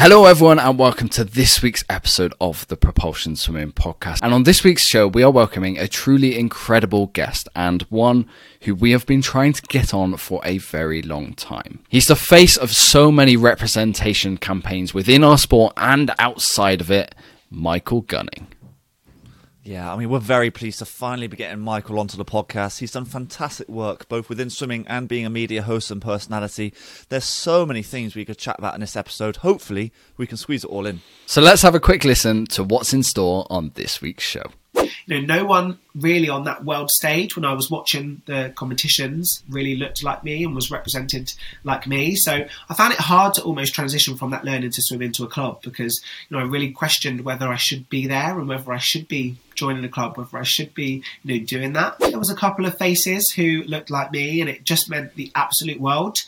Hello, everyone, and welcome to this week's episode of the Propulsion Swimming Podcast. And on this week's show, we are welcoming a truly incredible guest and one who we have been trying to get on for a very long time. He's the face of so many representation campaigns within our sport and outside of it, Michael Gunning. Yeah, I mean, we're very pleased to finally be getting Michael onto the podcast. He's done fantastic work, both within swimming and being a media host and personality. There's so many things we could chat about in this episode. Hopefully, we can squeeze it all in. So let's have a quick listen to what's in store on this week's show. You know, no one really on that world stage when I was watching the competitions really looked like me and was represented like me. So I found it hard to almost transition from that learning to swim into a club because you know I really questioned whether I should be there and whether I should be joining a club, whether I should be you know doing that. There was a couple of faces who looked like me, and it just meant the absolute world.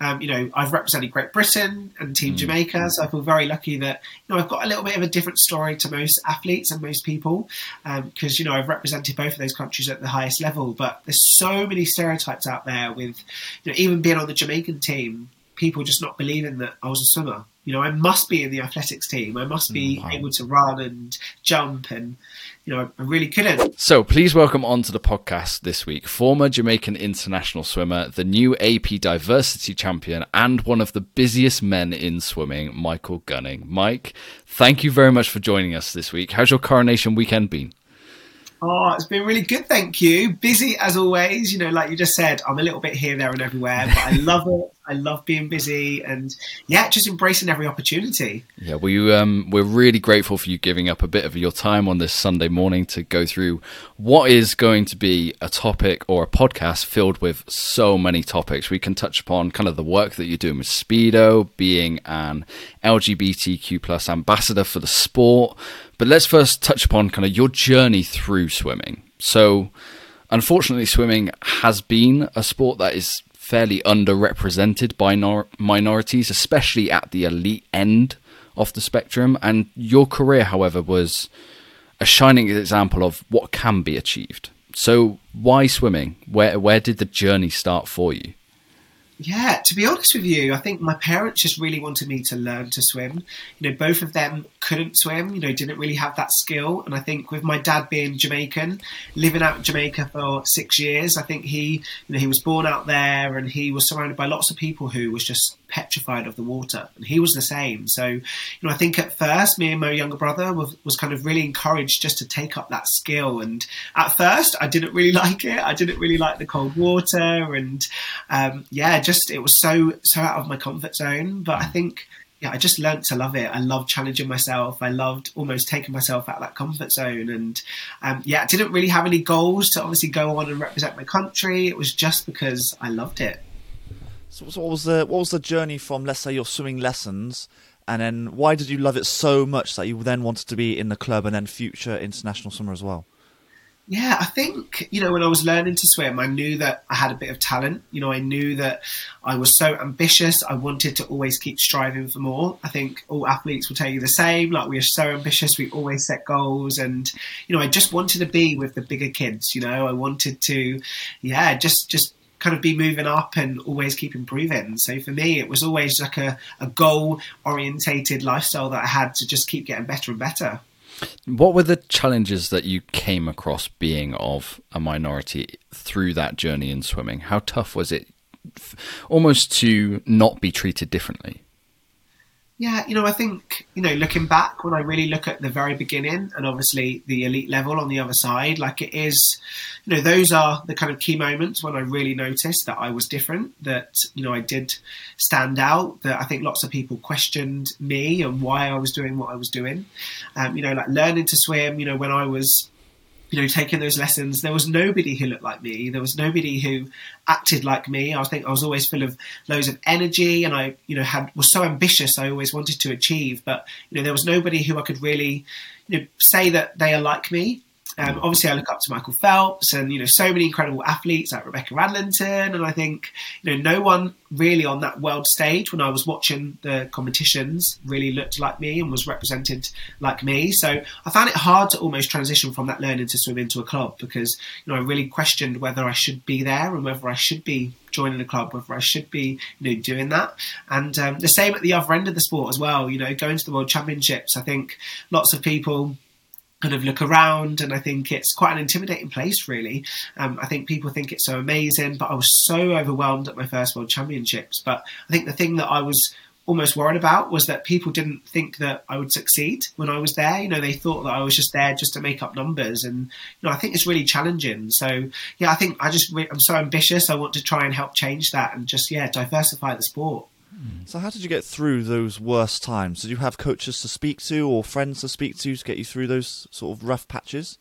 Um, you know, I've represented Great Britain and Team mm. Jamaica, so I feel very lucky that you know I've got a little bit of a different story to most athletes and most people because um, you know I've represented both of those countries at the highest level. But there's so many stereotypes out there with you know even being on the Jamaican team people just not believing that I was a swimmer. You know, I must be in the athletics team. I must be mm, wow. able to run and jump, and you know, I really couldn't. So please welcome onto the podcast this week former Jamaican international swimmer, the new AP diversity champion, and one of the busiest men in swimming, Michael Gunning. Mike, thank you very much for joining us this week. How's your coronation weekend been? Oh, it's been really good, thank you. Busy as always. You know, like you just said, I'm a little bit here, there, and everywhere, but I love it. I love being busy, and yeah, just embracing every opportunity. Yeah, we um, we're really grateful for you giving up a bit of your time on this Sunday morning to go through what is going to be a topic or a podcast filled with so many topics. We can touch upon kind of the work that you're doing with Speedo, being an LGBTQ plus ambassador for the sport but let's first touch upon kind of your journey through swimming. So, unfortunately, swimming has been a sport that is fairly underrepresented by nor- minorities, especially at the elite end of the spectrum. And your career, however, was a shining example of what can be achieved. So, why swimming? Where where did the journey start for you? Yeah, to be honest with you, I think my parents just really wanted me to learn to swim. You know, both of them couldn't swim, you know, didn't really have that skill. And I think with my dad being Jamaican, living out in Jamaica for six years, I think he, you know, he was born out there and he was surrounded by lots of people who was just petrified of the water. And he was the same. So, you know, I think at first, me and my younger brother was, was kind of really encouraged just to take up that skill. And at first, I didn't really like it. I didn't really like the cold water. And um, yeah, just it was so, so out of my comfort zone. But I think yeah, I just learned to love it. I loved challenging myself. I loved almost taking myself out of that comfort zone. And um, yeah, I didn't really have any goals to obviously go on and represent my country. It was just because I loved it. So, so what was the what was the journey from let's say your swimming lessons, and then why did you love it so much that you then wanted to be in the club and then future international swimmer as well? Yeah, I think, you know, when I was learning to swim, I knew that I had a bit of talent. You know, I knew that I was so ambitious. I wanted to always keep striving for more. I think all athletes will tell you the same. Like, we are so ambitious. We always set goals. And, you know, I just wanted to be with the bigger kids, you know, I wanted to, yeah, just, just, kind of be moving up and always keep improving. So for me, it was always like a, a goal orientated lifestyle that I had to just keep getting better and better. What were the challenges that you came across being of a minority through that journey in swimming? How tough was it almost to not be treated differently? Yeah, you know, I think, you know, looking back when I really look at the very beginning and obviously the elite level on the other side, like it is, you know, those are the kind of key moments when I really noticed that I was different, that, you know, I did stand out, that I think lots of people questioned me and why I was doing what I was doing. Um, you know, like learning to swim, you know, when I was you know, taking those lessons, there was nobody who looked like me. There was nobody who acted like me. I think I was always full of loads of energy, and I, you know, had was so ambitious. I always wanted to achieve, but you know, there was nobody who I could really, you know, say that they are like me. Um, obviously, I look up to Michael Phelps and you know so many incredible athletes like Rebecca Adlington, and I think you know no one really on that world stage when I was watching the competitions really looked like me and was represented like me. So I found it hard to almost transition from that learning to swim into a club because you know I really questioned whether I should be there and whether I should be joining a club, whether I should be you know doing that. And um, the same at the other end of the sport as well. You know, going to the World Championships, I think lots of people kind of look around and I think it's quite an intimidating place really. Um, I think people think it's so amazing, but I was so overwhelmed at my first World Championships. But I think the thing that I was almost worried about was that people didn't think that I would succeed when I was there. You know, they thought that I was just there just to make up numbers, and you know, I think it's really challenging. So yeah, I think I just I'm so ambitious. I want to try and help change that and just yeah diversify the sport. So, how did you get through those worst times? Did you have coaches to speak to or friends to speak to to get you through those sort of rough patches?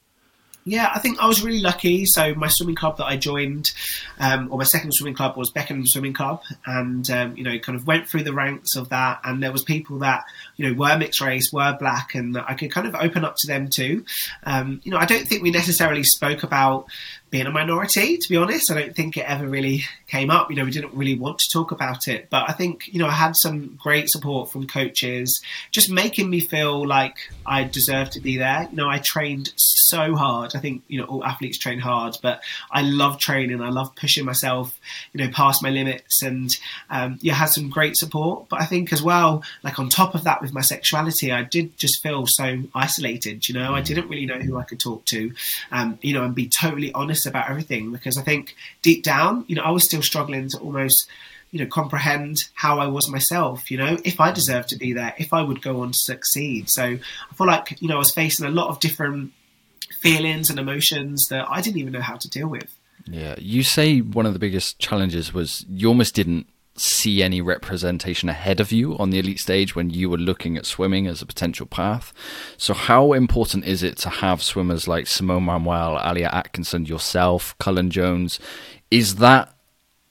Yeah, I think I was really lucky. So my swimming club that I joined, um, or my second swimming club was Beckenham Swimming Club, and um, you know, kind of went through the ranks of that. And there was people that you know were mixed race, were black, and I could kind of open up to them too. Um, you know, I don't think we necessarily spoke about being a minority, to be honest. I don't think it ever really came up. You know, we didn't really want to talk about it. But I think, you know, I had some great support from coaches, just making me feel like I deserved to be there. You know, I trained so hard. I think, you know, all athletes train hard, but I love training. I love pushing myself, you know, past my limits. And um, yeah, had some great support. But I think as well, like on top of that with my sexuality, I did just feel so isolated. You know, I didn't really know who I could talk to, um, you know, and be totally honest honest about everything because I think deep down, you know, I was still struggling to almost, you know, comprehend how I was myself, you know, if I deserved to be there, if I would go on to succeed. So I feel like, you know, I was facing a lot of different feelings and emotions that I didn't even know how to deal with. Yeah. You say one of the biggest challenges was you almost didn't see any representation ahead of you on the elite stage when you were looking at swimming as a potential path. So, how important is it to have swimmers like Simone Manuel, Alia Atkinson, yourself, Cullen Jones? Is that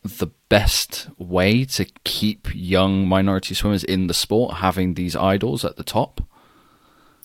the best way to keep young minority swimmers in the sport, having these idols at the top?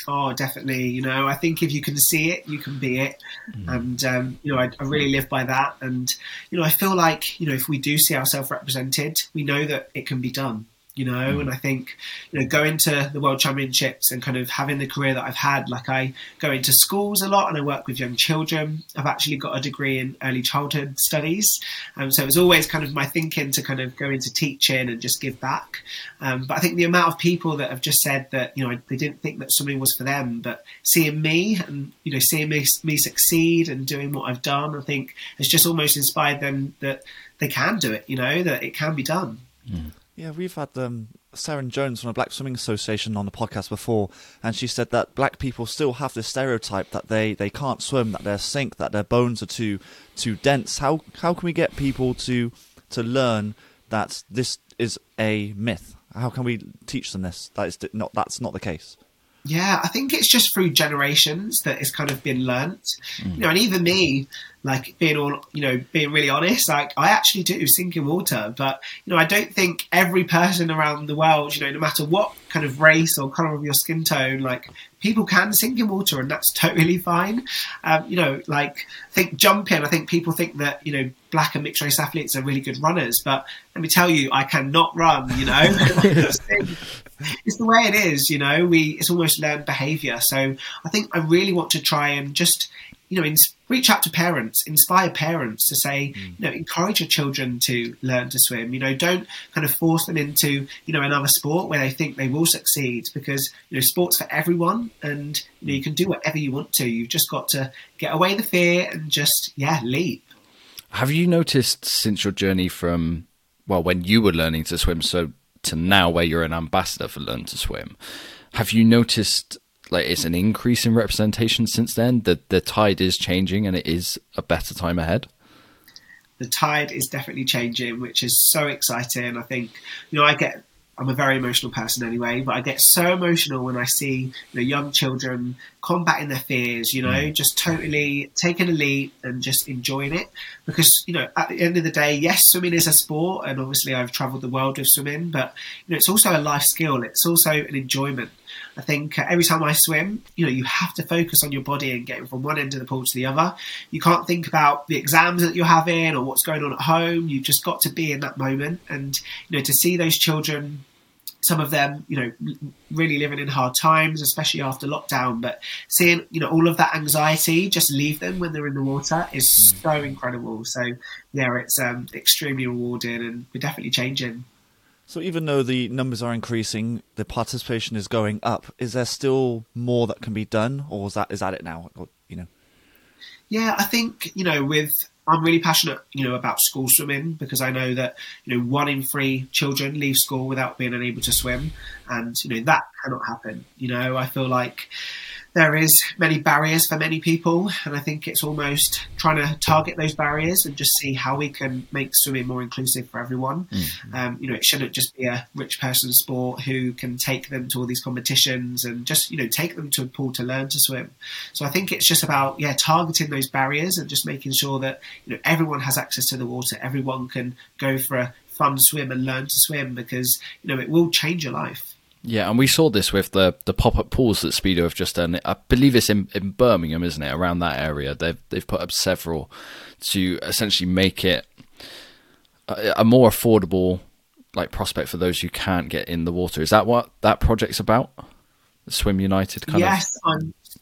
Oh, definitely. You know, I think if you can see it, you can be it. Mm. And, um, you know, I, I, really live by that. And, you know, I feel like, you know, if we do see ourselves represented, we know that it can be done you know. Mm. And I think, you know, going to the World Championships and kind of having the career that I've had, like I go into schools a lot and I work with young children. I've actually got a degree in early childhood studies, um, so it was always kind of my thinking to kind of go into teaching and just give back. Um, but I think the amount of people that have just said that you know they didn't think that swimming was for them, but seeing me and you know seeing me, me succeed and doing what I've done, I think has just almost inspired them that they can do it. You know that it can be done. Mm. Yeah, we've had um, Seren Jones from the Black Swimming Association on the podcast before, and she said that black people still have this stereotype that they, they can't swim, that they're sink, that their bones are too too dense. How how can we get people to to learn that this is a myth? How can we teach them this? That is not that's not the case. Yeah, I think it's just through generations that it's kind of been learnt. Mm. You know, and even me, like being all, you know, being really honest, like I actually do sink in water, but you know, I don't think every person around the world, you know, no matter what kind of race or color of your skin tone, like people can sink in water and that's totally fine. Um, you know, like I think jumping, I think people think that, you know, black and mixed race athletes are really good runners, but let me tell you, I cannot run, you know. it's the way it is, you know. We it's almost learned behaviour. So I think I really want to try and just you know, reach out to parents, inspire parents to say, mm. you know, encourage your children to learn to swim. You know, don't kind of force them into, you know, another sport where they think they will succeed because, you know, sport's for everyone and, you know, you can do whatever you want to. You've just got to get away the fear and just, yeah, leap. Have you noticed since your journey from, well, when you were learning to swim, so to now where you're an ambassador for Learn to Swim, have you noticed like it's an increase in representation since then. The the tide is changing, and it is a better time ahead. The tide is definitely changing, which is so exciting. I think you know I get I'm a very emotional person anyway, but I get so emotional when I see you know, young children combating their fears, you know, mm. just totally taking a leap and just enjoying it. Because, you know, at the end of the day, yes, swimming is a sport, and obviously I've travelled the world with swimming, but, you know, it's also a life skill, it's also an enjoyment. I think uh, every time I swim, you know, you have to focus on your body and getting from one end of the pool to the other. You can't think about the exams that you're having or what's going on at home. You've just got to be in that moment. And, you know, to see those children some of them, you know, really living in hard times, especially after lockdown. But seeing, you know, all of that anxiety just leave them when they're in the water is mm. so incredible. So yeah, it's um, extremely rewarding, and we're definitely changing. So even though the numbers are increasing, the participation is going up. Is there still more that can be done, or is that is that it now? Or, you know. Yeah, I think you know with I'm really passionate, you know, about school swimming because I know that you know one in three children leave school without being able to swim, and you know that cannot happen. You know, I feel like there is many barriers for many people, and I think it's almost trying to target those barriers and just see how we can make swimming more inclusive for everyone. Mm-hmm. Um, you know, it shouldn't just be a rich person sport who can take them to all these competitions and just you know take them to a pool to learn to swim. So I think it's just about yeah targeting those barriers and just making sure that you know everyone has access to the water, everyone can go for a fun swim and learn to swim because you know it will change your life. Yeah, and we saw this with the the pop up pools that Speedo have just done. I believe it's in, in Birmingham, isn't it? Around that area, they've they've put up several to essentially make it a, a more affordable like prospect for those who can't get in the water. Is that what that project's about? Swim United kind yes, of. Yes.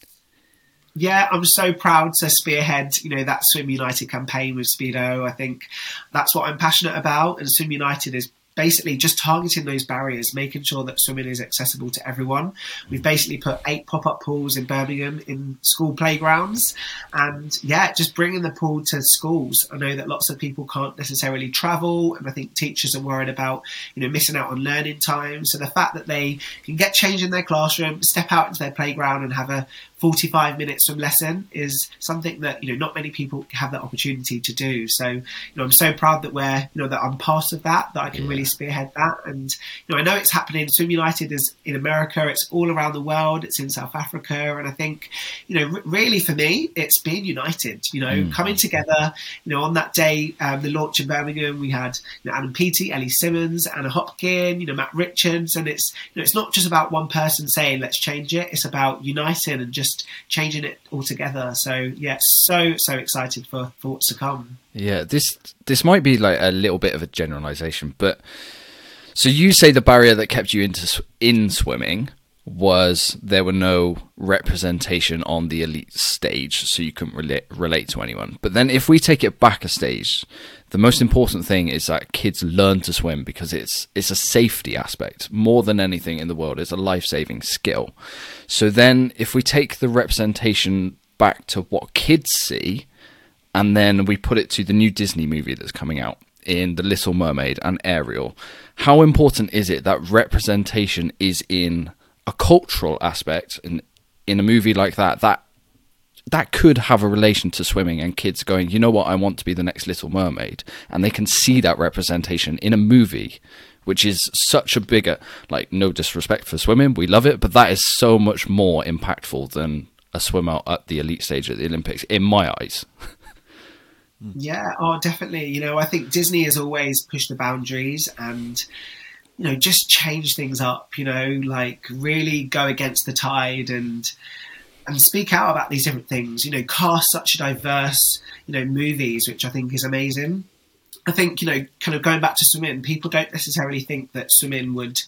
Yeah, I'm so proud to spearhead, you know, that Swim United campaign with Speedo. I think that's what I'm passionate about, and Swim United is basically just targeting those barriers, making sure that swimming is accessible to everyone. We've basically put eight pop up pools in Birmingham in school playgrounds, and yeah, just bringing the pool to schools. I know that lots of people can't necessarily travel, and I think teachers are worried about you know missing out on learning time. So the fact that they can get change in their classroom, step out into their playground, and have a 45 minutes from lesson is something that you know not many people have that opportunity to do. So you know I'm so proud that we're you know that I'm part of that that I can yeah. really spearhead that. And you know I know it's happening. Swim United is in America. It's all around the world. It's in South Africa, and I think you know r- really for me it's being united. You know mm. coming together. You know on that day um, the launch in Birmingham we had you know, Adam Peaty, Ellie Simmonds Anna Hopkin, you know Matt Richards, and it's you know it's not just about one person saying let's change it. It's about uniting and just just changing it altogether. So yeah, so so excited for for what's to come. Yeah, this this might be like a little bit of a generalization, but so you say the barrier that kept you into in swimming was there were no representation on the elite stage, so you couldn't relate relate to anyone. But then if we take it back a stage, the most important thing is that kids learn to swim because it's it's a safety aspect more than anything in the world. It's a life saving skill. So then, if we take the representation back to what kids see, and then we put it to the new Disney movie that's coming out in The Little Mermaid and Ariel, how important is it that representation is in a cultural aspect in in a movie like that that that could have a relation to swimming and kids going, you know what, I want to be the next Little Mermaid. And they can see that representation in a movie, which is such a bigger, like, no disrespect for swimming, we love it, but that is so much more impactful than a swimmer at the elite stage at the Olympics, in my eyes. yeah, oh, definitely. You know, I think Disney has always pushed the boundaries and you know just change things up you know like really go against the tide and and speak out about these different things. You know, cast such a diverse, you know, movies, which I think is amazing. I think you know, kind of going back to swimming, people don't necessarily think that swimming would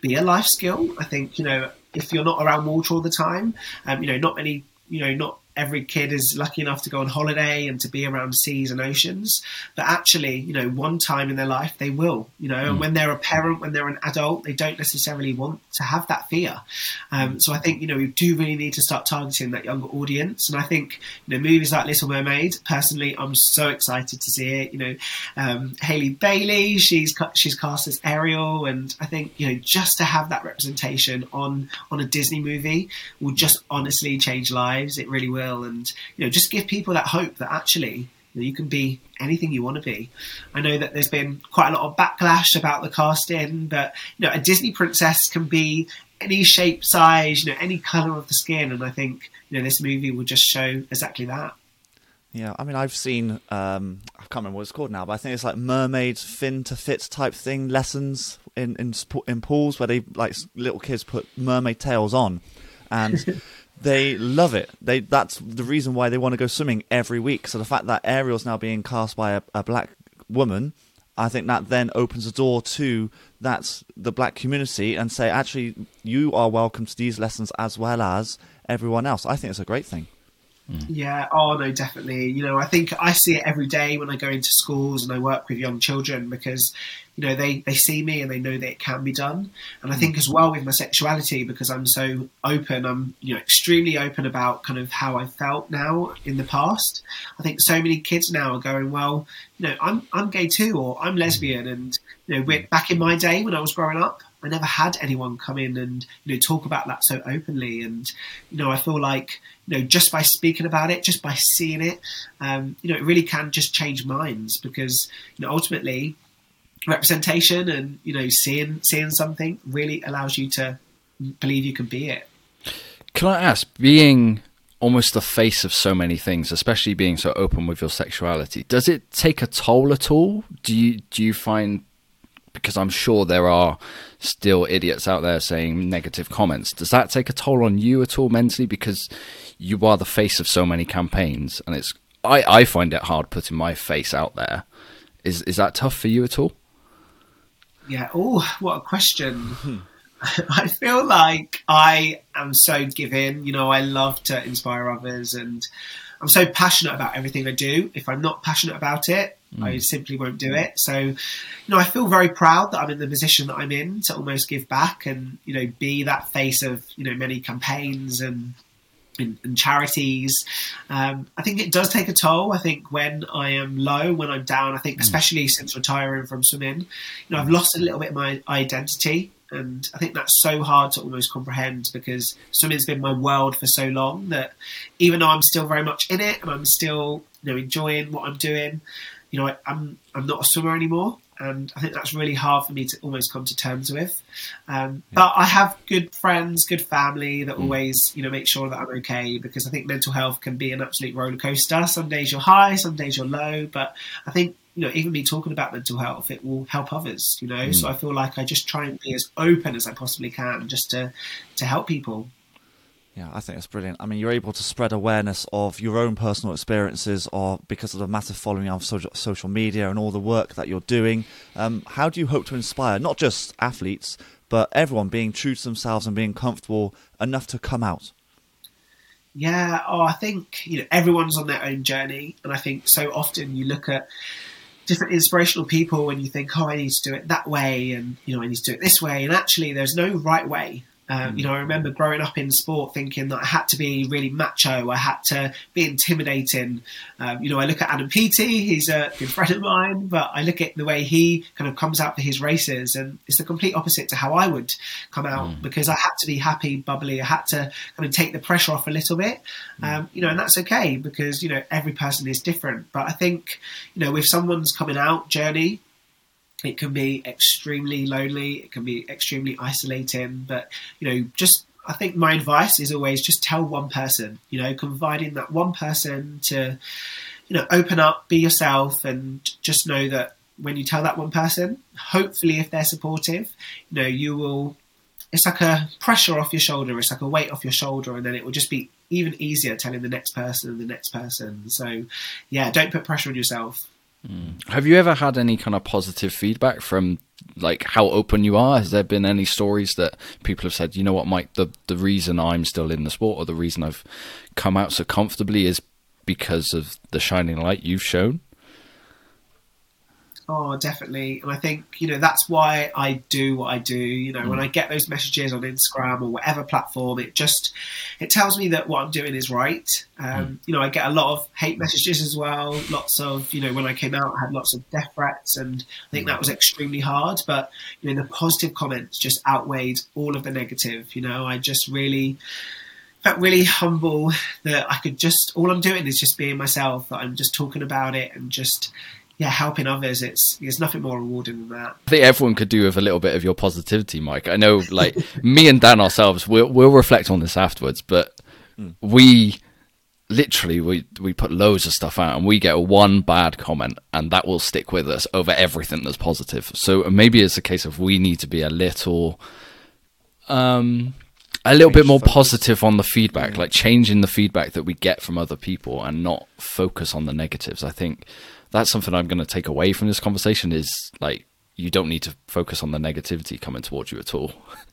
be a life skill. I think you know, if you're not around water all the time, um, you know, not many, you know, not every kid is lucky enough to go on holiday and to be around seas and oceans. But actually, you know, one time in their life they will, you know, mm. and when they're a parent, when they're an adult, they don't necessarily want to have that fear. Um, so I think, you know, we do really need to start targeting that younger audience. And I think, you know, movies like Little Mermaid, personally, I'm so excited to see it. You know, um, Halle Bailey, she's she's cast as Ariel, and I think, you know, just to have that representation on on a Disney movie will just honestly change lives. It really will will, and you know, just give people that hope that actually you, know, you can be anything you want to be. I know that there's been quite a lot of backlash about the casting, but you know, a Disney princess can be any shape, size, you know, any color of the skin, and I think you know this movie will just show exactly that. Yeah, I mean, I've seen, um, I can't remember what it's called now, but I think it's like mermaid fin to fit type thing lessons in in, in pools where they like little kids put mermaid tails on, and they love it. They that's the reason why they want to go swimming every week. So the fact that Ariel's now being cast by a, a black woman, I think that then opens the door to that's the black community and say actually you are welcome to these lessons as well as everyone else. I think it's a great thing. Mm. Yeah, oh no, definitely. You know, I think I see it every day when I go into schools and I work with young children because, you know, they, they see me and they know that it can be done. And I mm. think as well with my sexuality, because I'm so open, I'm, you know, extremely open about kind of how I felt now in the past. I think so many kids now are going, well, you know, I'm, I'm gay too, or I'm lesbian. Mm. And, you know, back in my day when I was growing up, I never had anyone come in and you know talk about that so openly, and you know I feel like you know just by speaking about it, just by seeing it, um, you know it really can just change minds because you know ultimately representation and you know seeing seeing something really allows you to believe you can be it. Can I ask, being almost the face of so many things, especially being so open with your sexuality, does it take a toll at all? Do you do you find because I'm sure there are still idiots out there saying negative comments. Does that take a toll on you at all mentally? Because you are the face of so many campaigns, and it's I, I find it hard putting my face out there. Is is that tough for you at all? Yeah. Oh, what a question. Mm-hmm. I feel like I am so giving. You know, I love to inspire others, and I'm so passionate about everything I do. If I'm not passionate about it, mm. I simply won't do it. So, you know, I feel very proud that I'm in the position that I'm in to almost give back and you know be that face of you know many campaigns and and, and charities. Um, I think it does take a toll. I think when I am low, when I'm down, I think especially since retiring from swimming, you know, I've lost a little bit of my identity. And I think that's so hard to almost comprehend because swimming's been my world for so long that even though I'm still very much in it and I'm still, you know, enjoying what I'm doing, you know, I, I'm I'm not a swimmer anymore and I think that's really hard for me to almost come to terms with. Um, yeah. But I have good friends, good family that mm. always, you know, make sure that I'm okay because I think mental health can be an absolute roller coaster. Some days you're high, some days you're low, but I think you know, even me talking about mental health, it will help others. You know, mm. so I feel like I just try and be as open as I possibly can, just to to help people. Yeah, I think that's brilliant. I mean, you're able to spread awareness of your own personal experiences, or because of the massive following of social, social media and all the work that you're doing. Um, how do you hope to inspire not just athletes, but everyone being true to themselves and being comfortable enough to come out? Yeah, oh, I think you know everyone's on their own journey, and I think so often you look at different inspirational people and you think, oh, I need to do it that way, and you know, I need to do it this way, and actually, there's no right way. Um, you know, I remember growing up in sport thinking that I had to be really macho, I had to be intimidating. Um, you know, I look at Adam Peaty, he's a good friend of mine, but I look at the way he kind of comes out for his races, and it's the complete opposite to how I would come out mm. because I had to be happy, bubbly, I had to kind of take the pressure off a little bit. Mm. Um, you know, and that's okay because, you know, every person is different. But I think, you know, if someone's coming out journey, it can be extremely lonely. It can be extremely isolating. But you know, just I think my advice is always just tell one person. You know, confide in that one person to you know open up, be yourself, and just know that when you tell that one person, hopefully, if they're supportive, you know, you will. It's like a pressure off your shoulder. It's like a weight off your shoulder, and then it will just be even easier telling the next person and the next person. So, yeah, don't put pressure on yourself. Have you ever had any kind of positive feedback from like how open you are? Has there been any stories that people have said, you know what, Mike, the the reason I'm still in the sport or the reason I've come out so comfortably is because of the shining light you've shown? Oh, definitely. And I think, you know, that's why I do what I do. You know, mm. when I get those messages on Instagram or whatever platform, it just, it tells me that what I'm doing is right. Um, mm. You know, I get a lot of hate messages as well. Lots of, you know, when I came out, I had lots of death threats and I think that was extremely hard. But, you know, the positive comments just outweighed all of the negative. You know, I just really, felt really humble that I could just all I'm doing is just being myself. That I'm just talking about it and just yeah, helping others, it's there's nothing more rewarding than that. I think everyone could do with a little bit of your positivity, Mike. I know, like me and Dan ourselves, we'll, we'll reflect on this afterwards, but mm. we literally we we put loads of stuff out and we get one bad comment and that will stick with us over everything that's positive so maybe it's a case of we need to be a little um a little bit more focus. positive on the feedback like changing the feedback that we get from other people and not focus on the negatives i think that's something i'm going to take away from this conversation is like you don't need to focus on the negativity coming towards you at all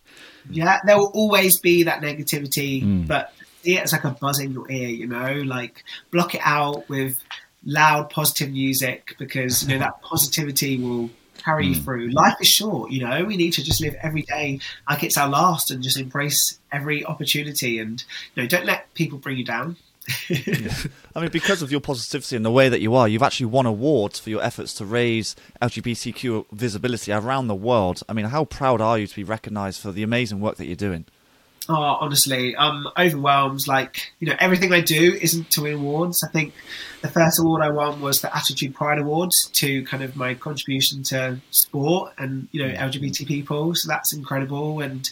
Yeah, there will always be that negativity, mm. but see it as like a buzz in your ear, you know, like block it out with loud positive music because you know that positivity will carry you mm. through. Life is short, you know. We need to just live every day like it's our last and just embrace every opportunity and you know, don't let people bring you down. I mean, because of your positivity and the way that you are, you've actually won awards for your efforts to raise LGBTQ visibility around the world. I mean, how proud are you to be recognised for the amazing work that you're doing? Oh, honestly, I'm overwhelmed. Like, you know, everything I do isn't to win awards. I think the first award I won was the Attitude Pride Awards to kind of my contribution to sport and, you know, LGBT people. So that's incredible. And,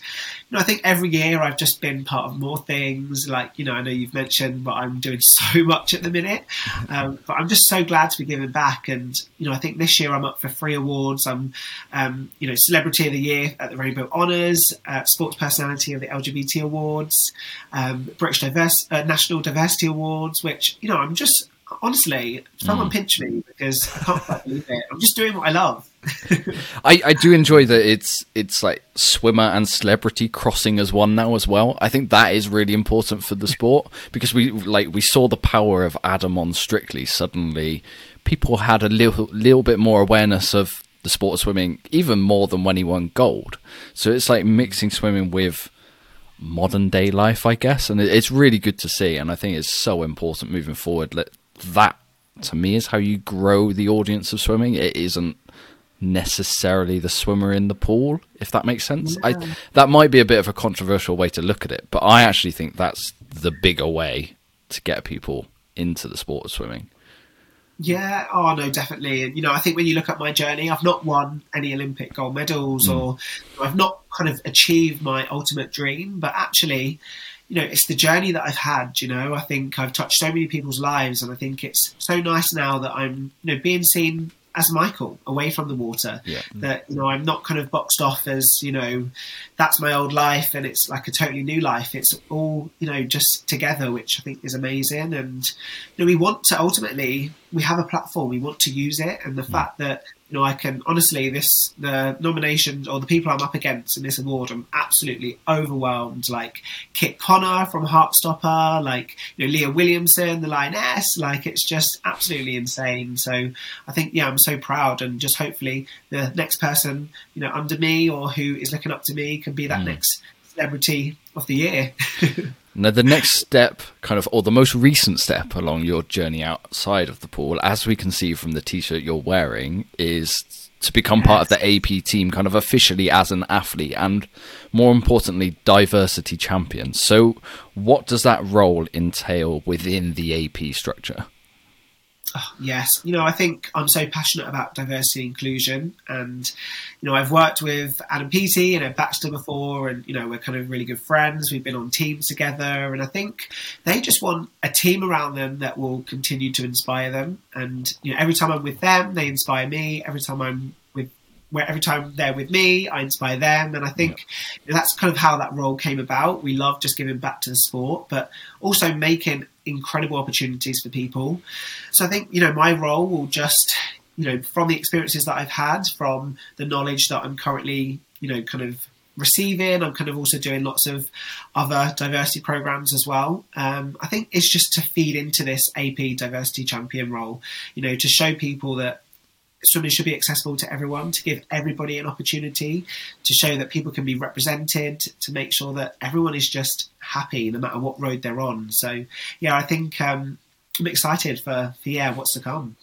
you know, I think every year I've just been part of more things. Like, you know, I know you've mentioned, but I'm doing so much at the minute. Um, but I'm just so glad to be giving back. And, you know, I think this year I'm up for three awards. I'm, um, you know, Celebrity of the Year at the Rainbow Honours, uh, Sports Personality of the LGBT Awards, um, British Diverse, uh, National Diversity Awards, which, you know, I'm just, honestly, someone pinch me because I can't quite believe it. I'm just doing what I love. I, I do enjoy that it's it's like swimmer and celebrity crossing as one now as well. I think that is really important for the sport because we like we saw the power of Adam on Strictly. Suddenly, people had a little little bit more awareness of the sport of swimming, even more than when he won gold. So it's like mixing swimming with modern day life, I guess, and it's really good to see. And I think it's so important moving forward. That that to me is how you grow the audience of swimming. It isn't necessarily the swimmer in the pool, if that makes sense. I that might be a bit of a controversial way to look at it, but I actually think that's the bigger way to get people into the sport of swimming. Yeah, oh no, definitely. And you know, I think when you look at my journey, I've not won any Olympic gold medals hmm. or I've not kind of achieved my ultimate dream, but actually, you know, it's the journey that I've had, you know. I think I've touched so many people's lives and I think it's so nice now that I'm, you know, being seen as Michael away from the water. Yeah. That, you know, I'm not kind of boxed off as, you know, that's my old life and it's like a totally new life. It's all, you know, just together, which I think is amazing. And, you know, we want to ultimately, we have a platform, we want to use it. And the mm. fact that, you know, I can honestly, this, the nominations or the people I'm up against in this award, I'm absolutely overwhelmed. Like Kit Connor from Heartstopper, like, you know, Leah Williamson, the Lioness, like it's just absolutely insane. So I think, yeah, I'm so proud and just hopefully the next person, you know, under me or who is looking up to me can be that mm. next celebrity of the year. Now, the next step, kind of, or the most recent step along your journey outside of the pool, as we can see from the t shirt you're wearing, is to become part of the AP team, kind of officially as an athlete, and more importantly, diversity champion. So, what does that role entail within the AP structure? Oh, yes, you know, I think I'm so passionate about diversity and inclusion, and you know, I've worked with Adam Peaty and Ed Baxter before, and you know, we're kind of really good friends. We've been on teams together, and I think they just want a team around them that will continue to inspire them. And you know, every time I'm with them, they inspire me. Every time I'm with where every time they're with me, I inspire them, and I think know, that's kind of how that role came about. We love just giving back to the sport, but also making incredible opportunities for people. So I think you know my role will just you know from the experiences that I've had, from the knowledge that I'm currently you know kind of receiving. I'm kind of also doing lots of other diversity programs as well. Um, I think it's just to feed into this AP diversity champion role, you know, to show people that swimming should be accessible to everyone, to give everybody an opportunity, to show that people can be represented, to make sure that everyone is just happy no matter what road they're on. So, yeah, I think um, I'm excited for, for yeah, what's to come.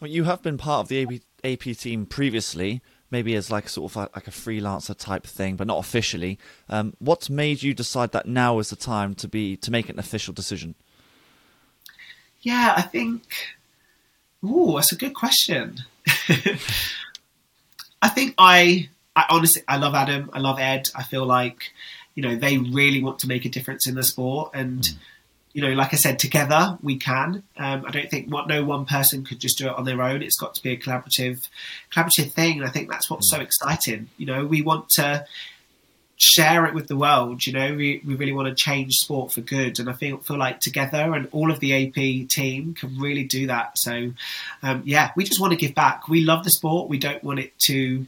Well, you have been part of the AP, AP team previously, maybe as like sort of a, like a freelancer type thing, but not officially. Um, what's made you decide that now is the time to be to make an official decision? Yeah, I think. Oh, that's a good question. I think I, I honestly, I love Adam. I love Ed. I feel like, you know, they really want to make a difference in the sport, and you know, like I said, together we can. Um, I don't think what no one person could just do it on their own. It's got to be a collaborative, collaborative thing, and I think that's what's so exciting. You know, we want to share it with the world. You know, we, we really want to change sport for good, and I feel feel like together and all of the AP team can really do that. So, um, yeah, we just want to give back. We love the sport. We don't want it to.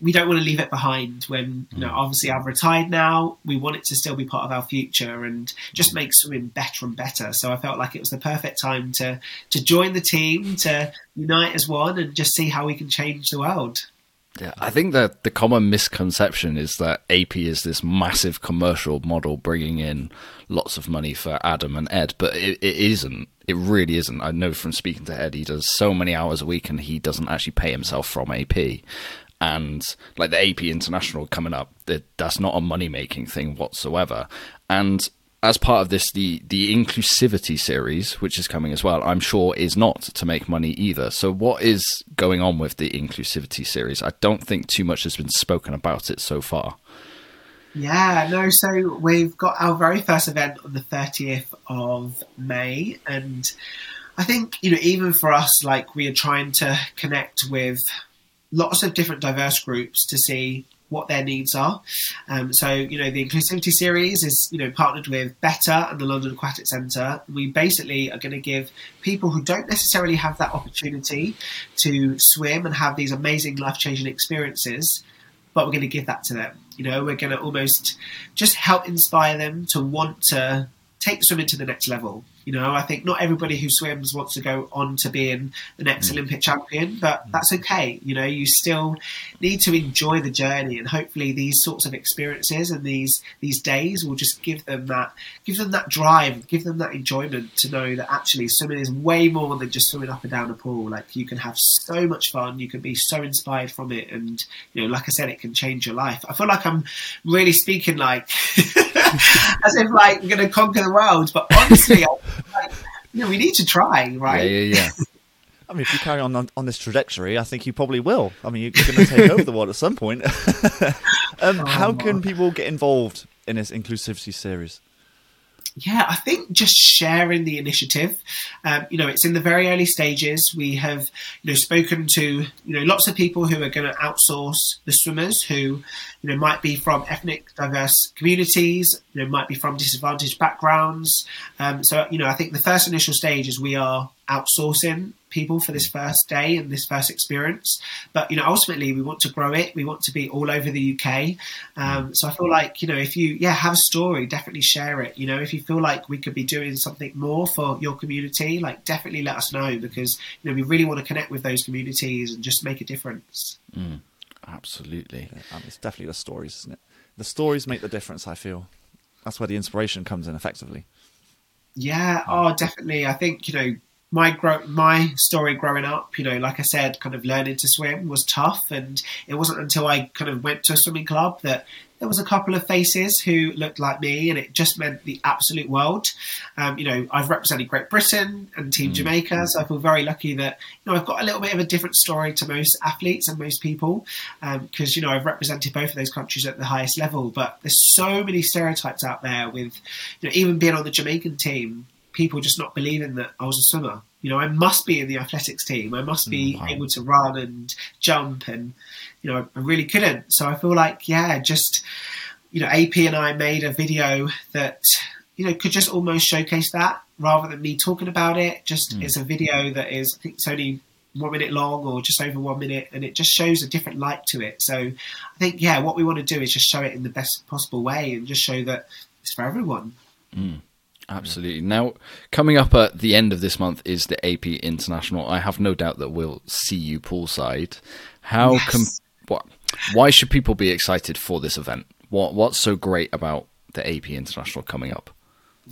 We don't want to leave it behind. When you know, obviously, I've retired now. We want it to still be part of our future and just make swimming better and better. So I felt like it was the perfect time to to join the team, to unite as one, and just see how we can change the world. Yeah, I think that the common misconception is that AP is this massive commercial model bringing in lots of money for Adam and Ed, but it, it isn't. It really isn't. I know from speaking to Ed, he does so many hours a week and he doesn't actually pay himself from AP. And like the AP International coming up, that that's not a money making thing whatsoever. And as part of this, the the inclusivity series, which is coming as well, I'm sure is not to make money either. So, what is going on with the inclusivity series? I don't think too much has been spoken about it so far. Yeah, no. So we've got our very first event on the 30th of May, and I think you know, even for us, like we are trying to connect with lots of different diverse groups to see what their needs are. Um, so, you know, the Inclusivity Series is, you know, partnered with Better and the London Aquatic Centre. We basically are going to give people who don't necessarily have that opportunity to swim and have these amazing life changing experiences, but we're going to give that to them. You know, we're going to almost just help inspire them to want to take swimming to the next level. You know, I think not everybody who swims wants to go on to being the next mm. Olympic champion, but that's okay. You know, you still need to enjoy the journey, and hopefully these sorts of experiences and these these days will just give them that give them that drive, give them that enjoyment to know that actually swimming is way more than just swimming up and down a pool. Like you can have so much fun, you can be so inspired from it, and you know, like I said, it can change your life. I feel like I'm really speaking like as if like we're going to conquer the world, but honestly. you know, we need to try, right? Yeah, yeah, yeah. I mean, if you carry on, on, on this trajectory, I think you probably will. I mean, you're going to take over the world at some point. um, oh, how can people get involved in this inclusivity series? Yeah, I think just sharing the initiative. Um, you know, it's in the very early stages. We have, you know, spoken to you know lots of people who are going to outsource the swimmers who, you know, might be from ethnic diverse communities. You know, might be from disadvantaged backgrounds. Um, so, you know, I think the first initial stage is we are outsourcing people for this first day and this first experience. But you know, ultimately, we want to grow it. We want to be all over the UK. Um, so I feel like you know, if you yeah have a story, definitely share it. You know, if you feel like we could be doing something more for your community, like definitely let us know because you know we really want to connect with those communities and just make a difference. Mm, absolutely, yeah, um, it's definitely the stories, isn't it? The stories make the difference. I feel that's where the inspiration comes in effectively. Yeah, oh, definitely. I think you know my grow my story growing up, you know, like I said, kind of learning to swim was tough, and it wasn't until I kind of went to a swimming club that there was a couple of faces who looked like me, and it just meant the absolute world. Um, you know, I've represented Great Britain and Team mm. Jamaica, so I feel very lucky that you know I've got a little bit of a different story to most athletes and most people because um, you know I've represented both of those countries at the highest level. But there's so many stereotypes out there with you know even being on the Jamaican team people just not believing that I was a swimmer. You know, I must be in the athletics team. I must be wow. able to run and jump, and you know, I really couldn't. So I feel like, yeah, just you know, AP and I made a video that you know could just almost showcase that rather than me talking about it. Just mm. it's a video that is, I think it's only one minute long or just over one minute, and it just shows a different light to it. So I think, yeah, what we want to do is just show it in the best possible way and just show that it's for everyone. Mm. Absolutely. Now, coming up at the end of this month is the AP International. I have no doubt that we'll see you poolside. How yes. com- what, why should people be excited for this event? What what's so great about the AP International coming up?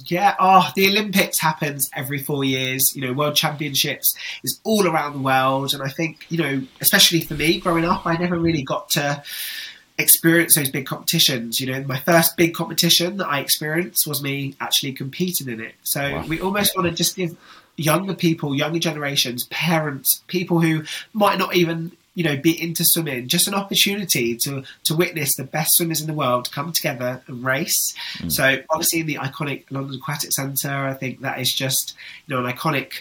Yeah, oh, the Olympics happens every four years. You know, World Championships is all around the world, and I think you know, especially for me, growing up, I never really got to experience those big competitions. You know, my first big competition that I experienced was me actually competing in it. So wow. we almost want to just give younger people, younger generations, parents, people who might not even you know be into swimming, just an opportunity to to witness the best swimmers in the world come together and race. Mm. So obviously in the iconic London Aquatic Centre, I think that is just you know an iconic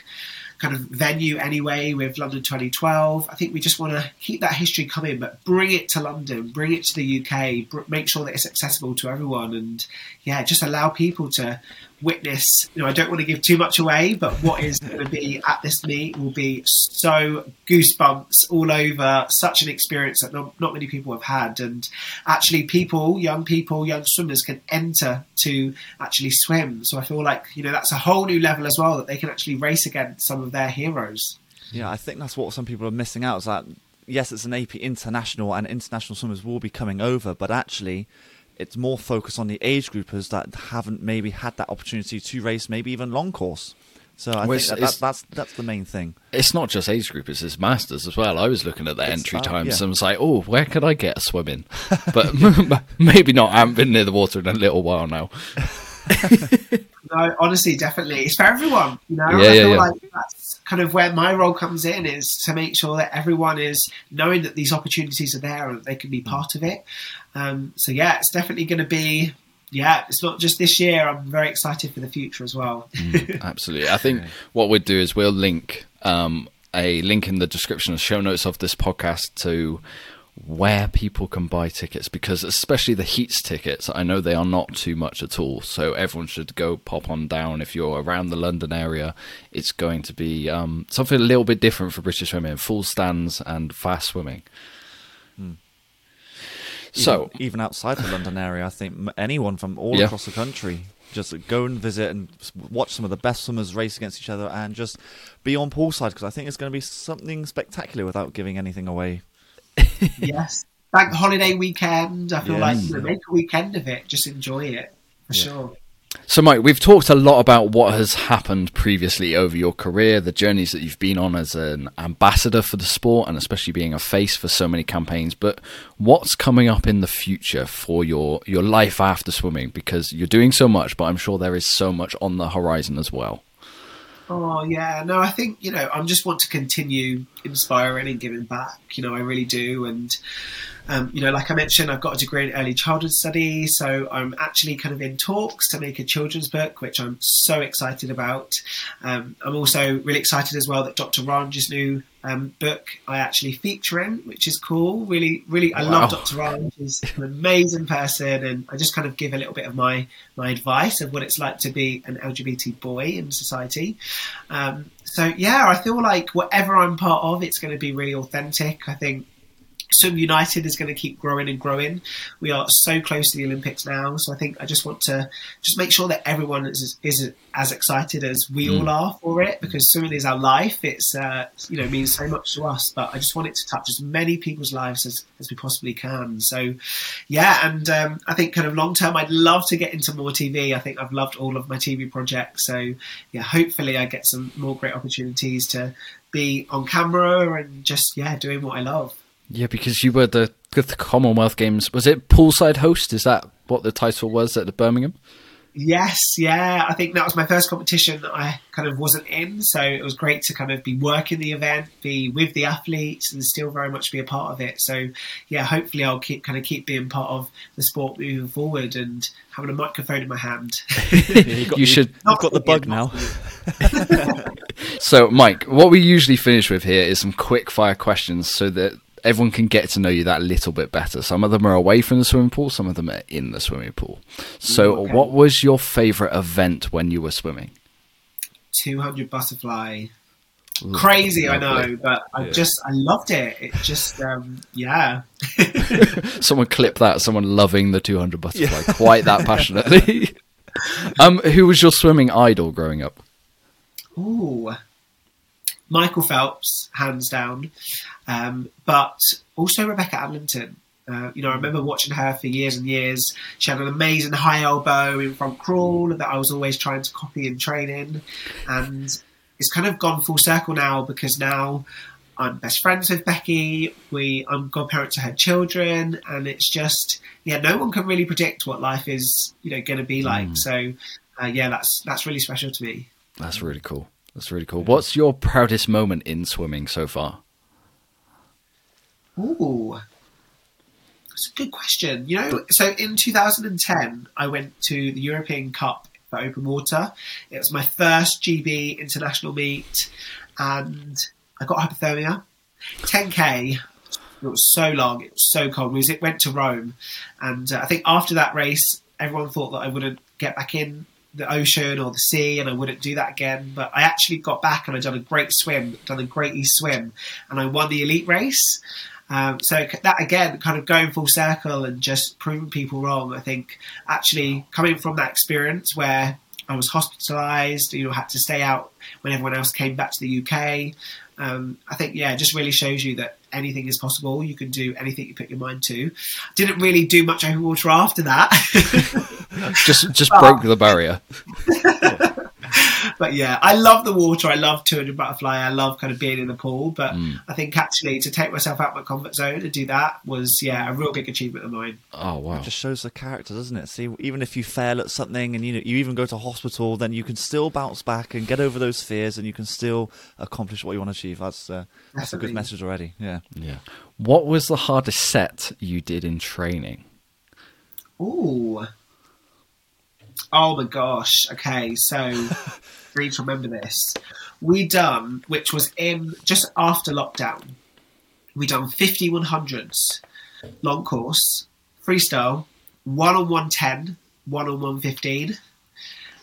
kind of venue anyway with London 2012. I think we just want to keep that history coming, but bring it to London, bring it to the UK, br- make sure that it's accessible to everyone, and yeah, just allow people to witness. You know, I don't want to give too much away, but what is going to be at this meet will be so goosebumps all over. Such an experience that not, not many people have had, and actually, people, young people, young swimmers can enter to actually swim. So I feel like you know that's a whole new level as well that they can actually race against some of their heroes. Yeah, I think that's what some people are missing out. Is that yes, it's an AP international, and international swimmers will be coming over, but actually it's more focused on the age groupers that haven't maybe had that opportunity to race, maybe even long course. So I well, think that, that, that's that's the main thing. It's not just age groupers; it's masters as well. I was looking at the it's, entry uh, times yeah. and was like, "Oh, where could I get a swim in?" But maybe not. I haven't been near the water in a little while now. no, honestly, definitely, it's for everyone. You know, yeah, I feel yeah, like that's kind of where my role comes in is to make sure that everyone is knowing that these opportunities are there and that they can be part of it. Um, so yeah, it's definitely going to be. Yeah, it's not just this year. I'm very excited for the future as well. mm, absolutely. I think what we'll do is we'll link um, a link in the description and show notes of this podcast to where people can buy tickets because especially the heats tickets i know they are not too much at all so everyone should go pop on down if you're around the london area it's going to be um, something a little bit different for british swimming full stands and fast swimming hmm. So even, even, outside the London area, I think anyone from all yeah. across the country just go and visit and watch some of the best swimmers race against each other and just be on poolside because I think it's going to be something spectacular without giving anything away. yes, bank holiday weekend. I feel yes. like make a weekend of it. Just enjoy it for yeah. sure. So, Mike, we've talked a lot about what has happened previously over your career, the journeys that you've been on as an ambassador for the sport, and especially being a face for so many campaigns. But what's coming up in the future for your, your life after swimming? Because you're doing so much, but I'm sure there is so much on the horizon as well. Oh yeah, no, I think you know I just want to continue inspiring and giving back. You know, I really do, and um, you know, like I mentioned, I've got a degree in early childhood studies, so I'm actually kind of in talks to make a children's book, which I'm so excited about. Um, I'm also really excited as well that Dr. Ranj's new um, book I actually feature in, which is cool. Really, really, I wow. love Dr. Ranj. He's an amazing person, and I just kind of give a little bit of my my advice of what it's like to be an LGBT boy in society. Um, so yeah, I feel like whatever I'm part of, it's going to be really authentic. I think Swim United is going to keep growing and growing. We are so close to the Olympics now, so I think I just want to just make sure that everyone is, is as excited as we mm. all are for it because swimming is our life. It's uh, you know means so much to us, but I just want it to touch as many people's lives as, as we possibly can. So yeah, and um, I think kind of long term, I'd love to get into more TV. I think I've loved all of my TV projects, so yeah, hopefully I get some more great opportunities to be on camera and just yeah doing what I love. Yeah, because you were the, the Commonwealth Games. Was it poolside host? Is that what the title was at the Birmingham? Yes, yeah. I think that was my first competition that I kind of wasn't in, so it was great to kind of be working the event, be with the athletes, and still very much be a part of it. So, yeah, hopefully I'll keep kind of keep being part of the sport moving forward and having a microphone in my hand. you, got, you should. You've got the bug now. so, Mike, what we usually finish with here is some quick fire questions, so that everyone can get to know you that little bit better. Some of them are away from the swimming pool, some of them are in the swimming pool. So, okay. what was your favorite event when you were swimming? 200 butterfly. Ooh, Crazy, lovely. I know, but I yeah. just I loved it. It just um, yeah. someone clip that. Someone loving the 200 butterfly yeah. quite that passionately. um, who was your swimming idol growing up? Ooh, Michael Phelps, hands down, um, but also Rebecca Adlington. Uh, you know, I remember watching her for years and years. She had an amazing high elbow in front crawl that I was always trying to copy and train in. And it's kind of gone full circle now because now I'm best friends with Becky. We I'm godparent to her children, and it's just yeah, no one can really predict what life is you know going to be like. Mm. So uh, yeah, that's that's really special to me. That's really cool. That's really cool. What's your proudest moment in swimming so far? Ooh, that's a good question. You know, so in 2010, I went to the European Cup for open water. It was my first GB international meet, and I got hypothermia. 10k. It was so long. It was so cold. We went to Rome, and uh, I think after that race, everyone thought that I wouldn't get back in the ocean or the sea, and I wouldn't do that again. But I actually got back and I done a great swim, done a great east swim, and I won the elite race. Um, so that again, kind of going full circle and just proving people wrong. I think actually coming from that experience where I was hospitalised, you know, had to stay out when everyone else came back to the UK. Um, I think yeah, it just really shows you that anything is possible. You can do anything you put your mind to. Didn't really do much open water after that. Just just broke the barrier. but yeah, I love the water. I love 200 butterfly. I love kind of being in the pool. But I think actually to take myself out of my comfort zone and do that was yeah a real big achievement of mine. Oh wow. It just shows the character, doesn't it? See, even if you fail at something and you know, you even go to hospital, then you can still bounce back and get over those fears, and you can still accomplish what you want to achieve. That's uh, that's a good message already. Yeah. Yeah. What was the hardest set you did in training? Ooh. Oh my gosh. Okay, so To remember this. We done, which was in just after lockdown. We done 50 100s, long course, freestyle, one on 110, one on 115.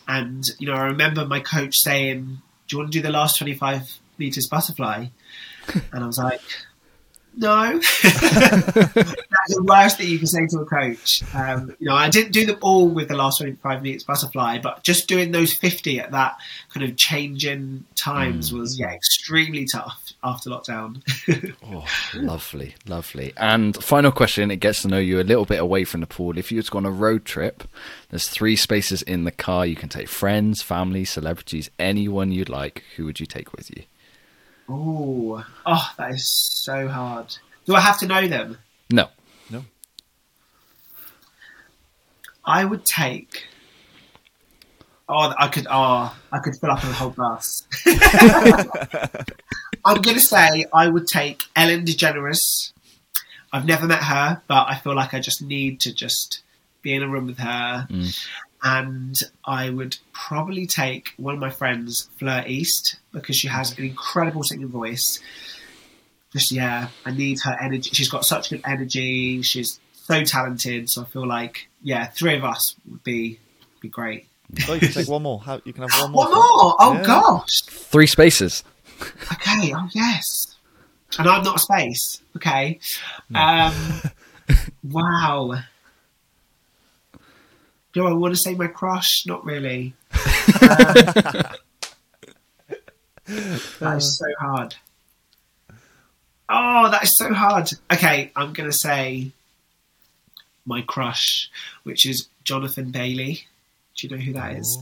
And, you know, I remember my coach saying, Do you want to do the last 25 meters butterfly? And I was like, no. That's the worst thing you can say to a coach. Um, you know, I didn't do them all with the last 25 minutes butterfly, but just doing those 50 at that kind of change in times was, yeah, extremely tough after lockdown. Oh, lovely, lovely. And final question, it gets to know you a little bit away from the pool. If you were to go on a road trip, there's three spaces in the car. You can take friends, family, celebrities, anyone you'd like. Who would you take with you? Ooh. Oh, that is so hard. Do I have to know them? No. No. I would take. Oh, I could. Oh, I could fill up a whole bus. I'm gonna say I would take Ellen DeGeneres. I've never met her, but I feel like I just need to just be in a room with her. Mm. And I would probably take one of my friends, Fleur East, because she has an incredible singing voice. Just yeah, I need her energy. She's got such good energy. She's so talented. So I feel like yeah, three of us would be be great. Oh, you can take one more. How, you can have one more. One more! Oh Yeah. gosh. Three spaces. Okay. Oh yes. And I'm not a space. Okay. Um. wow. Do I want to say my crush? Not really. Uh, that is so hard. Oh, that is so hard. Okay, I'm going to say my crush, which is Jonathan Bailey. Do you know who that is?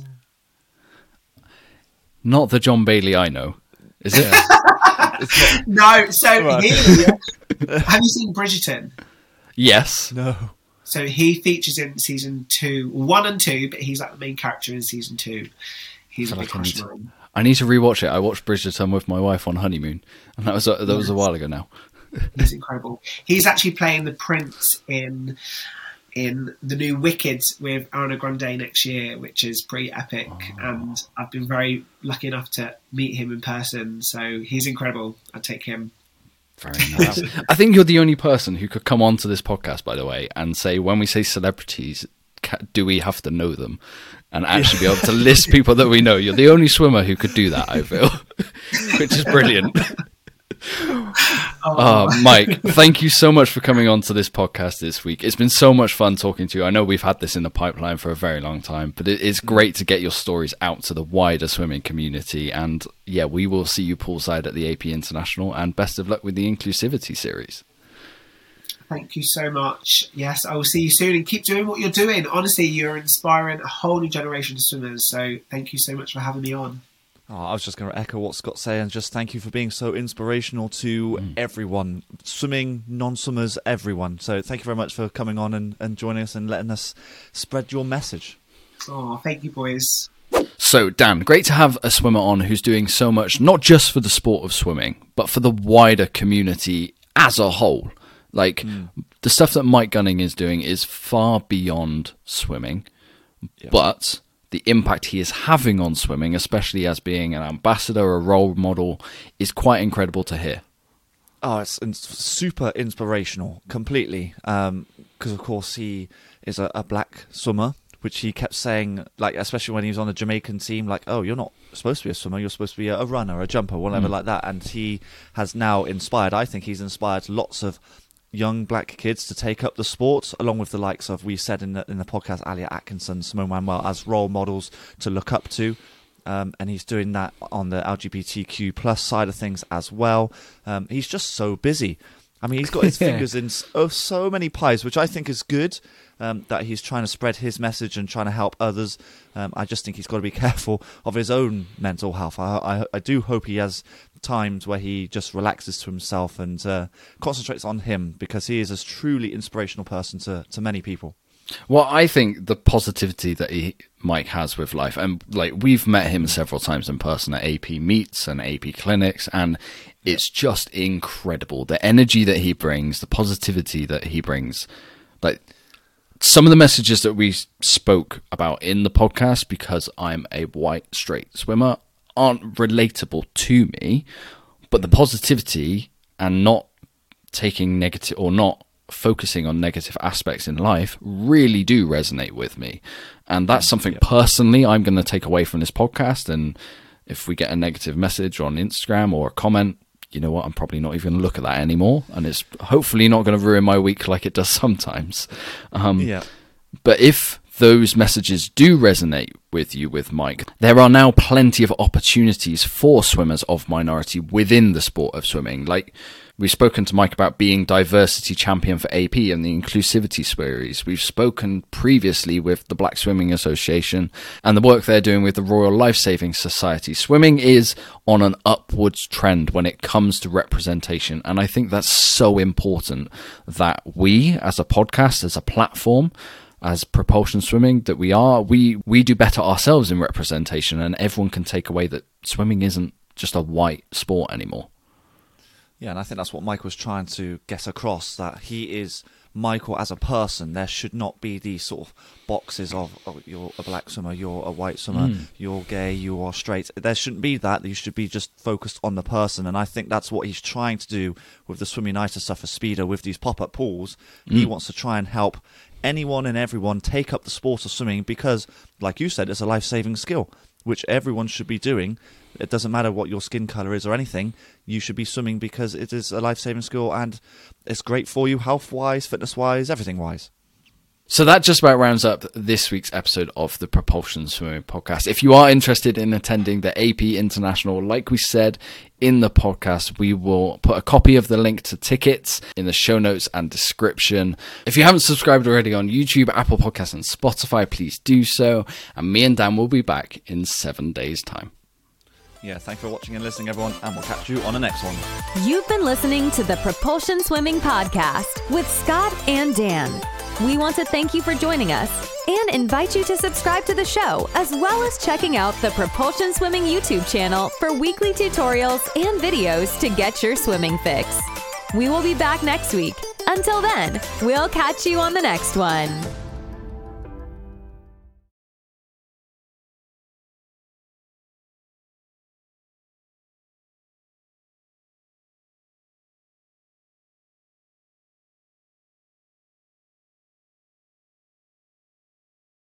Not the John Bailey I know. Is it? No, so Right. he. have you seen Bridgerton? yes. No. So he features in season two, one and two, but he's like the main character in season two. He's a big like I need to-. I need to rewatch it. I watched Bridgerton with my wife on honeymoon, and that was a, that was a while ago now. He's incredible. He's actually playing the prince in in the new Wicked with Ariana Grande next year, which is pretty epic. Oh. And I've been very lucky enough to meet him in person, so he's incredible. I'd take him. Very nice. I think you're the only person who could come onto this podcast, by the way, and say when we say celebrities, do we have to know them? And actually be able to list people that we know. You're the only swimmer who could do that, I feel, which is brilliant. Oh, uh, Mike, thank you so much for coming on to this podcast this week. It's been so much fun talking to you. I know we've had this in the pipeline for a very long time, but it is great to get your stories out to the wider swimming community. And yeah, we will see you poolside at the AP International. And best of luck with the Inclusivity series. Thank you so much. Yes, I will see you soon and keep doing what you're doing. Honestly, you're inspiring a whole new generation of swimmers. So thank you so much for having me on. Oh, I was just going to echo what Scott's and Just thank you for being so inspirational to everyone, swimming, non-swimmers, everyone. So thank you very much for coming on and, and joining us and letting us spread your message. Oh, thank you, boys. So, Dan, great to have a swimmer on who's doing so much, not just for the sport of swimming, but for the wider community as a whole. Like mm. the stuff that Mike Gunning is doing is far beyond swimming, yeah. but the impact he is having on swimming, especially as being an ambassador, a role model, is quite incredible to hear. Oh, it's, it's super inspirational, completely. Because um, of course he is a, a black swimmer which he kept saying, like especially when he was on the Jamaican team, like, "Oh, you're not supposed to be a swimmer. You're supposed to be a, runner, a jumper, whatever mm. like that." And he has now inspired. I think he's inspired lots of young black kids to take up the sport, along with the likes of we said in the in the podcast, Alia Atkinson, Simone Manuel, as role models to look up to. Um, and he's doing that on the LGBTQ plus side of things as well. Um, he's just so busy. I mean, he's got his fingers in so, so many pies, which I think is good um, that he's trying to spread his message and trying to help others. Um, I just think he's got to be careful of his own mental health. I, I, I do hope he has times where he just relaxes to himself and uh, concentrates on him because he is a truly inspirational person to, to many people. Well, I think the positivity that he Mike has with life, and like we've met him several times in person at AP meets and AP clinics, and it's just incredible the energy that he brings, the positivity that he brings. Like some of the messages that we spoke about in the podcast, because I'm a white straight swimmer, aren't relatable to me, but the positivity and not taking negative or not focusing on negative aspects in life really do resonate with me. And that's something personally I'm going to take away from this podcast. And if we get a negative message on Instagram or a comment, you know what, I'm probably not even going to look at that anymore. And it's hopefully not going to ruin my week like it does sometimes. Um, yeah. But if those messages do resonate with you with Mike, there are now plenty of opportunities for swimmers of minority within the sport of swimming. Like we've spoken to Mike about being diversity champion for AP and the inclusivity series. We've spoken previously with the Black Swimming Association and the work they're doing with the Royal Lifesaving Society. Swimming is on an upwards trend when it comes to representation, and I think that's so important that we as a podcast, as a platform, as propulsion swimming that we are, we we do better ourselves in representation, and everyone can take away that swimming isn't just a white sport anymore. Yeah, and I think that's what Michael was trying to get across that he is Michael as a person. There should not be these sort of boxes of oh, you're a black swimmer, you're a white swimmer, mm. you're gay, you are straight. There shouldn't be that. You should be just focused on the person. And I think that's what he's trying to do with the Swim United stuff for Speedo with these pop up pools. Mm. He wants to try and help anyone and everyone take up the sport of swimming because, like you said, it's a life saving skill which everyone should be doing. It doesn't matter what your skin color is or anything. You should be swimming because it is a life saving skill and it's great for you, health wise, fitness wise, everything wise. So that just about rounds up this week's episode of the Propulsion Swimming Podcast. If you are interested in attending the AP International, like we said in the podcast, we will put a copy of the link to tickets in the show notes and description. If you haven't subscribed already on YouTube, Apple Podcasts, and Spotify, please do so. And me and Dan will be back in seven days' time. Yeah, thanks for watching and listening, everyone, and we'll catch you on the next one. You've been listening to the Propulsion Swimming Podcast with Scott and Dan. We want to thank you for joining us and invite you to subscribe to the show, as well as checking out the Propulsion Swimming YouTube channel for weekly tutorials and videos to get your swimming fix. We will be back next week. Until then, we'll catch you on the next one.